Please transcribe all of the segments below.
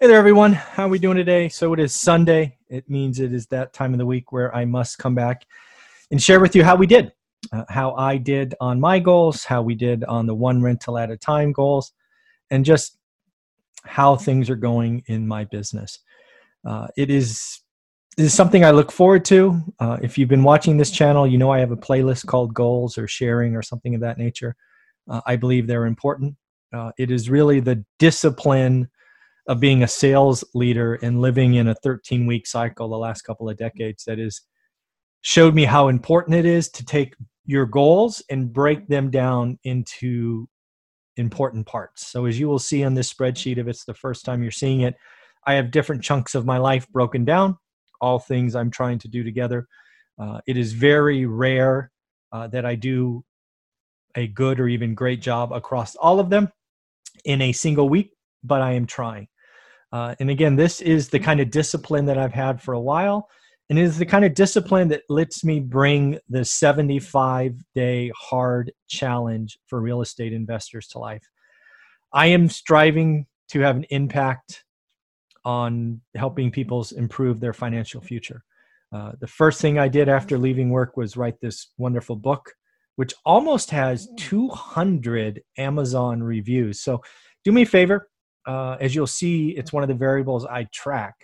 Hey there, everyone. How are we doing today? So it is Sunday. It means it is that time of the week where I must come back and share with you how we did, uh, how I did on my goals, how we did on the one rental at a time goals, and just how things are going in my business. Uh, it is something I look forward to. Uh, if you've been watching this channel, you know I have a playlist called Goals or Sharing or something of that nature. Uh, I believe they're important. Uh, it is really the discipline of being a sales leader and living in a 13 week cycle the last couple of decades that is showed me how important it is to take your goals and break them down into important parts. So as you will see on this spreadsheet if it's the first time you're seeing it, I have different chunks of my life broken down, all things I'm trying to do together. Uh, it is very rare uh, that I do a good or even great job across all of them in a single week, but I am trying. Uh, and again, this is the kind of discipline that I've had for a while. And it is the kind of discipline that lets me bring the 75 day hard challenge for real estate investors to life. I am striving to have an impact on helping people improve their financial future. Uh, the first thing I did after leaving work was write this wonderful book, which almost has 200 Amazon reviews. So do me a favor, uh, as you'll see, it's one of the variables I track.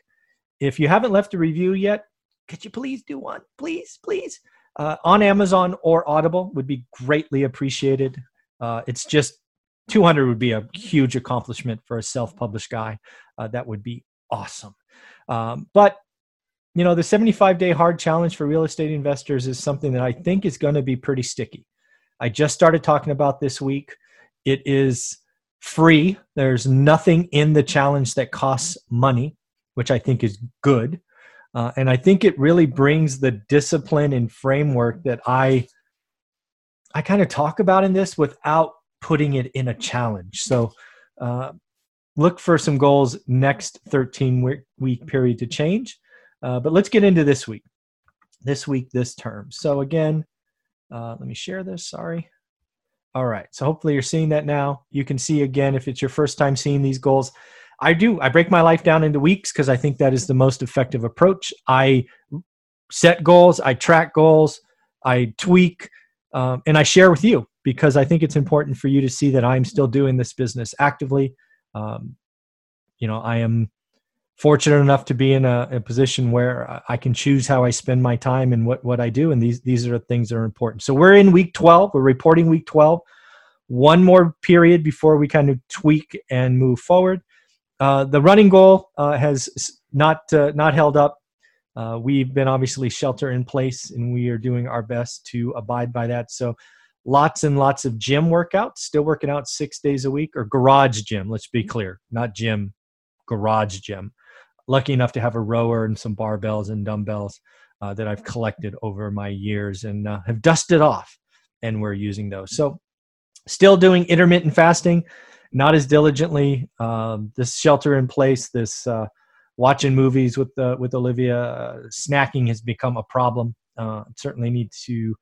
If you haven't left a review yet, could you please do one? Please, please. Uh, on Amazon or Audible would be greatly appreciated. Uh, it's just 200 would be a huge accomplishment for a self-published guy. Uh, that would be awesome. Um, but you know, the 75 day hard challenge for real estate investors is something that I think is going to be pretty sticky. I just started talking about this week. It is free. There's nothing in the challenge that costs money, which I think is good. Uh, and I think it really brings the discipline and framework that I I kind of talk about in this without putting it in a challenge. So uh, look for some goals next 13 week, week period to change. Uh, but let's get into this week. This week, this term. So again, uh, let me share this. Sorry. All right. So hopefully you're seeing that now. You can see again if it's your first time seeing these goals. I do. I break my life down into weeks because I think that is the most effective approach. I set goals, I track goals, I tweak, um, and I share with you because I think it's important for you to see that I'm still doing this business actively. Um, you know, I am fortunate enough to be in a, a, position where I can choose how I spend my time and what, what I do. And these, these are the things that are important. So we're in week 12. We're reporting week 12. One more period before we kind of tweak and move forward. Uh, the running goal uh, has not, uh, not held up. Uh, we've been obviously shelter in place and we are doing our best to abide by that. So lots and lots of gym workouts, still working out six days a week or garage gym. Let's be clear, not gym, garage gym lucky enough to have a rower and some barbells and dumbbells uh, that I've collected over my years and uh, have dusted off, and we're using those. So, still doing intermittent fasting, not as diligently. Um, this shelter in place, this uh, watching movies with uh, with Olivia, uh, snacking has become a problem. Uh, certainly need to.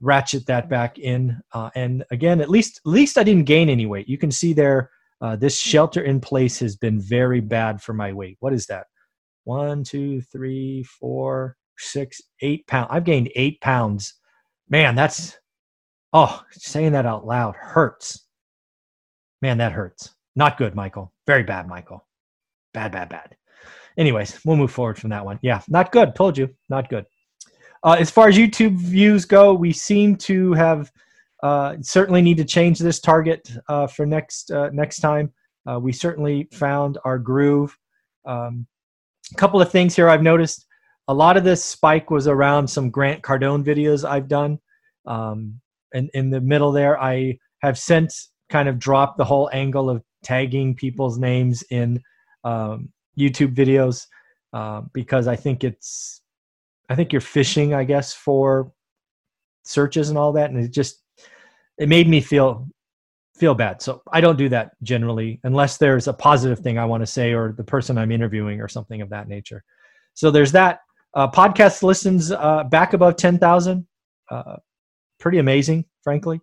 ratchet that back in, and again, at least at least I didn't gain any weight. You can see there uh, this shelter in place has been very bad for my weight. What is that? One, two, three, four, six, eight pounds. I've gained eight pounds. Man, that's, oh, saying that out loud hurts. Man, that hurts. Not good, Michael. Very bad, Michael. Bad, bad, bad. Anyways, we'll move forward from that one. Yeah, not good. Told you, not good. Uh, as far as YouTube views go, we seem to have uh, certainly need to change this target uh, for next uh, next time. Uh, we certainly found our groove. Um, a couple of things here I've noticed. A lot of this spike was around some Grant Cardone videos I've done. Um, and in the middle there, I have since kind of dropped the whole angle of tagging people's names in um, YouTube videos uh, because I think it's, I think you're fishing, I guess, for searches and all that, and it just it made me feel feel bad. So I don't do that generally unless there's a positive thing I want to say or the person I'm interviewing or something of that nature. So there's that. Uh, podcast listens uh, back above 10,000. Uh, pretty amazing, frankly.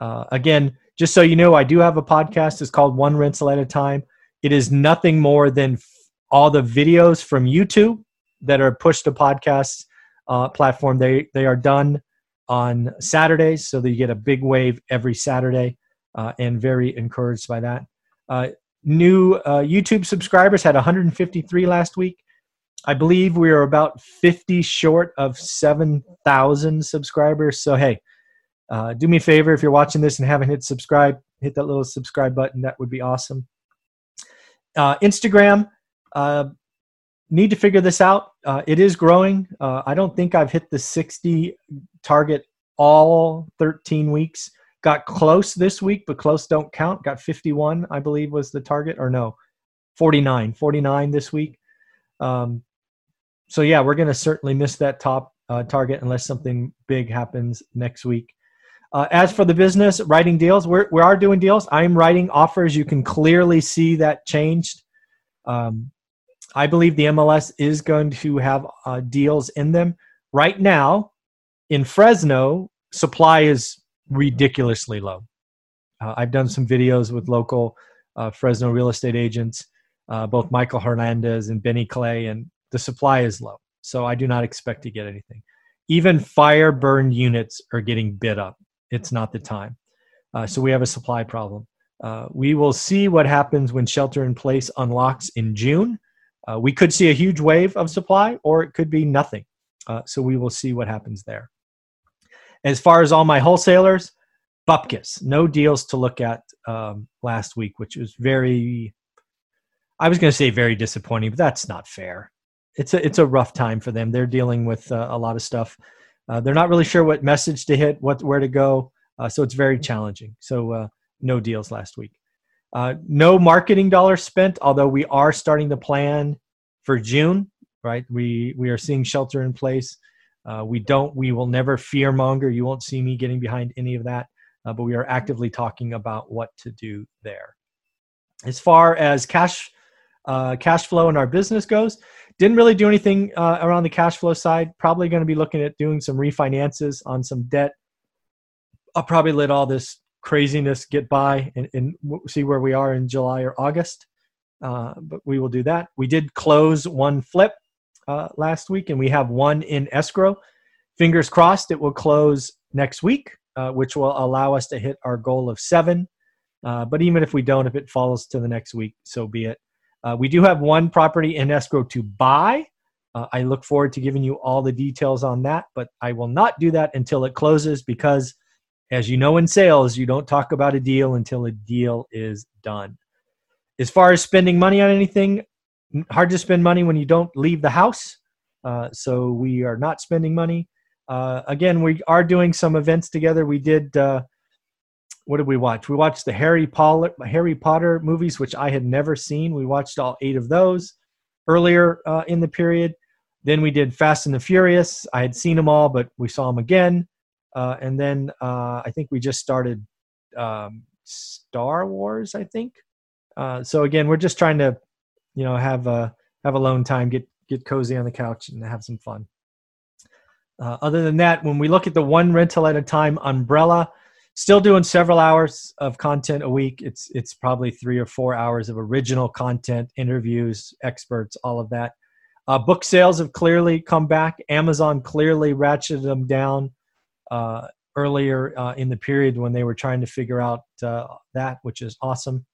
Uh, again, just so you know, I do have a podcast. It's called One Rental at a Time. It is nothing more than f- all the videos from YouTube that are pushed to podcasts uh, platform. They they are done on Saturdays, so that you get a big wave every Saturday, uh, and very encouraged by that. Uh, new uh, YouTube subscribers had 153 last week. I believe we are about 50 short of 7,000 subscribers. So hey, uh, do me a favor if you're watching this and haven't hit subscribe, hit that little subscribe button. That would be awesome. Uh, Instagram, uh, need to figure this out. Uh, it is growing. Uh, I don't think I've hit the 60 target all 13 weeks. Got close this week, but close don't count. Got 51, I believe, was the target, or no, 49, 49 this week. Um, so yeah, we're going to certainly miss that top uh, target unless something big happens next week. Uh, as for the business, writing deals, we're, we are doing deals. I'm writing offers. You can clearly see that changed. Um, I believe the MLS is going to have uh, deals in them. Right now, in Fresno, supply is ridiculously low. Uh, I've done some videos with local uh, Fresno real estate agents, uh, both Michael Hernandez and Benny Clay, and the supply is low. So I do not expect to get anything. Even fire burned units are getting bid up. It's not the time. Uh, so we have a supply problem. Uh, we will see what happens when shelter in place unlocks in June. Uh, we could see a huge wave of supply, or it could be nothing. Uh, so we will see what happens there. As far as all my wholesalers, Bupkis, no deals to look at um, last week, which was very, I was going to say very disappointing, but that's not fair. It's a it's a rough time for them. They're dealing with uh, a lot of stuff. Uh, they're not really sure what message to hit, what where to go. Uh, so it's very challenging. So uh, no deals last week. Uh, no marketing dollars spent, although we are starting to plan for June. Right, we we are seeing shelter in place. Uh, we don't. We will never fear monger. You won't see me getting behind any of that. Uh, but we are actively talking about what to do there. As far as cash uh, cash flow in our business goes, didn't really do anything uh, around the cash flow side. Probably going to be looking at doing some refinances on some debt. I'll probably let all this craziness get by and, and see where we are in July or August. Uh, but we will do that. We did close one flip uh, last week, and we have one in escrow. Fingers crossed it will close next week, uh, which will allow us to hit our goal of seven. Uh, but even if we don't, if it falls to the next week, so be it. Uh, we do have one property in escrow to buy. Uh, I look forward to giving you all the details on that, but I will not do that until it closes because as you know in sales, you don't talk about a deal until a deal is done. As far as spending money on anything, hard to spend money when you don't leave the house. Uh, so we are not spending money. Uh, again, we are doing some events together. We did. Uh, what did we watch? We watched the Harry Potter, Harry Potter movies, which I had never seen. We watched all eight of those earlier uh, in the period. Then we did Fast and the Furious. I had seen them all, but we saw them again. Uh, and then uh, I think we just started um, Star Wars. I think. Uh, so again, we're just trying to, you know, have a have alone time, get get cozy on the couch, and have some fun. Uh, other than that, when we look at the one rental at a time umbrella, still doing several hours of content a week. It's it's probably three or four hours of original content, interviews, experts, all of that. Uh, book sales have clearly come back. Amazon clearly ratcheted them down uh, earlier uh, in the period when they were trying to figure out uh, that, which is awesome.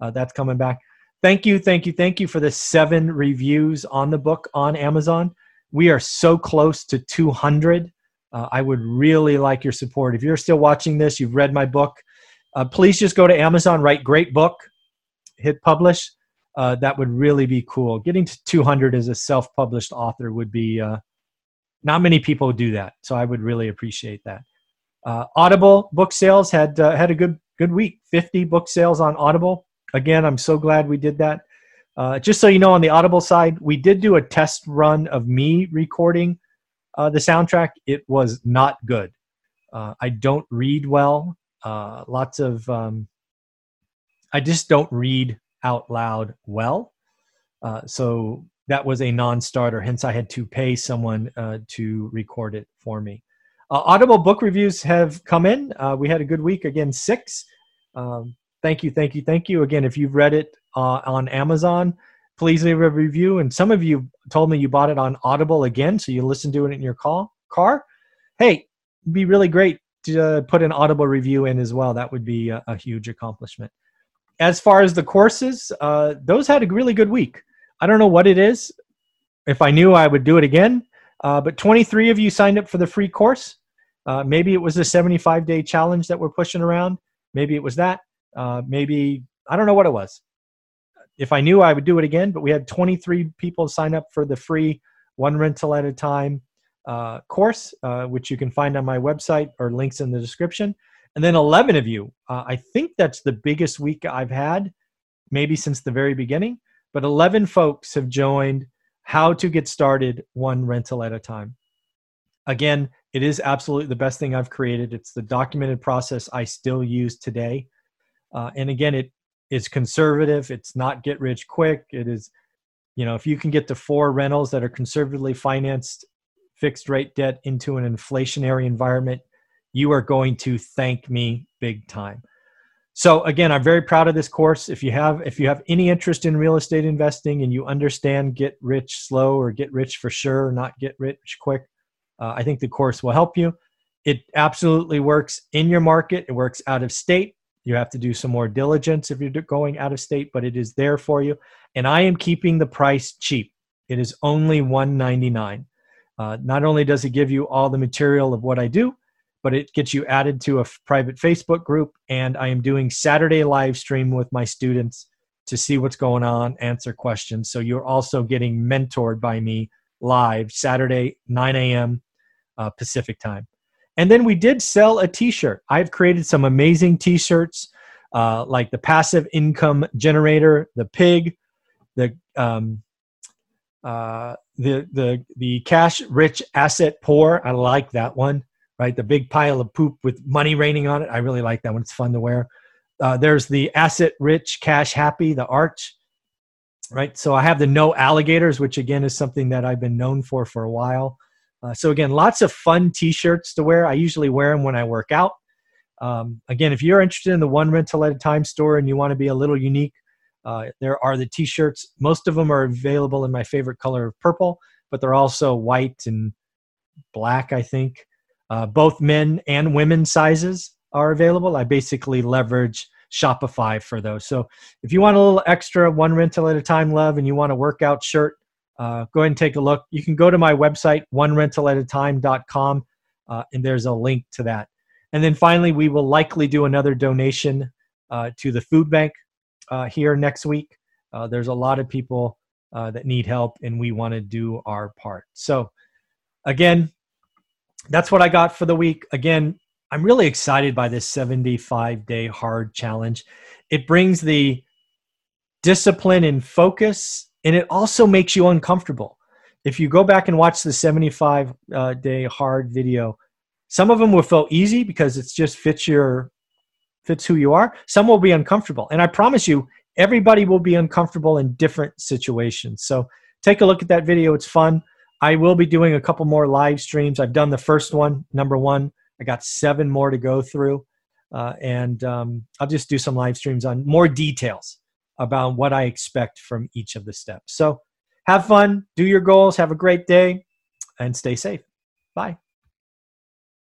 Uh, that's coming back. Thank you, thank you, thank you for the seven reviews on the book on Amazon. We are so close to 200. Uh, I would really like your support. If you're still watching this, you've read my book, uh, please just go to Amazon, write great book, hit publish. that would really be cool. Getting to 200 as a self published author would be not many people do that, so I would really appreciate that. Uh, Audible book sales had uh, had a good good week. 50 book sales on Audible. Again, I'm so glad we did that. Uh, just so you know, on the Audible side, we did do a test run of me recording uh, the soundtrack. It was not good. Uh, I don't read well. Uh, lots of um, I just don't read out loud well. so that was a non-starter. Hence, I had to pay someone uh, to record it for me. Uh, Audible book reviews have come in. Uh, we had a good week again, six. Um, thank you, thank you, thank you again. If you've read it, uh, on Amazon, please leave a review. And some of you told me you bought it on Audible again, so you listen to it in your call, car. Hey, be really great to uh, put an Audible review in as well. That would be a, a huge accomplishment. As far as the courses, uh, those had a really good week. I don't know what it is. If I knew, I would do it again. Uh, but 23 of you signed up for the free course. Uh, maybe it was a 75 day challenge that we're pushing around. Maybe it was that. Uh, maybe, I don't know what it was if I knew, I would do it again. But we had 23 people sign up for the free one rental at a time uh, course, uh, which you can find on my website or links in the description. And then 11 of you. Uh, I think that's the biggest week I've had, maybe since the very beginning. But 11 folks have joined How to Get Started One Rental at a Time. Again, it is absolutely the best thing I've created. It's the documented process I still use today. Uh, and again, it is conservative. It's not get rich quick. It is, you know, if you can get the four rentals that are conservatively financed fixed rate debt into an inflationary environment, you are going to thank me big time. So again, I'm very proud of this course. If you have if you have any interest in real estate investing and you understand get rich slow or get rich for sure, not get rich quick, uh, I think the course will help you. It absolutely works in your market. It works out of state. You have to do some more diligence if you're going out of state, but it is there for you. And I am keeping the price cheap. It is only 199. Uh, not only does it give you all the material of what I do, but it gets you added to a f- private Facebook group. And I am doing Saturday live stream with my students to see what's going on, answer questions. So you're also getting mentored by me live Saturday, 9 a.m. Uh, Pacific time. And then we did sell a T-shirt. I've created some amazing T-shirts, uh, like the passive income generator, the pig, the um, uh, the the the cash rich asset poor. I like that one. Right, the big pile of poop with money raining on it. I really like that one. It's fun to wear. Uh, there's the asset rich, cash happy, the arch. Right, so I have the no alligators, which again is something that I've been known for for a while. Uh, so again, lots of fun T-shirts to wear. I usually wear them when I work out. Um, again, if you're interested in the one rental at a time store and you want to be a little unique, uh, there are the T-shirts. Most of them are available in my favorite color of purple, but they're also white and black. I think uh, both men and women sizes are available. I basically leverage Shopify for those. So if you want a little extra one rental at a time love and you want a workout shirt, uh, go ahead and take a look. You can go to my website, onerentalatatime.com, uh, and there's a link to that. And then finally, we will likely do another donation uh, to the food bank uh, here next week. Uh, there's a lot of people uh, that need help, and we want to do our part. So, again, that's what I got for the week. Again, I'm really excited by this 75 day hard challenge. It brings the discipline and focus and it also makes you uncomfortable. If you go back and watch the 75 uh, day hard video, some of them will feel easy because it's just fits your fits who you are. Some will be uncomfortable, and I promise you, everybody will be uncomfortable in different situations. So take a look at that video; it's fun. I will be doing a couple more live streams. I've done the first one, number one. I got seven more to go through, uh, and um, I'll just do some live streams on more details about what I expect from each of the steps. So have fun, do your goals, have a great day, and stay safe. Bye.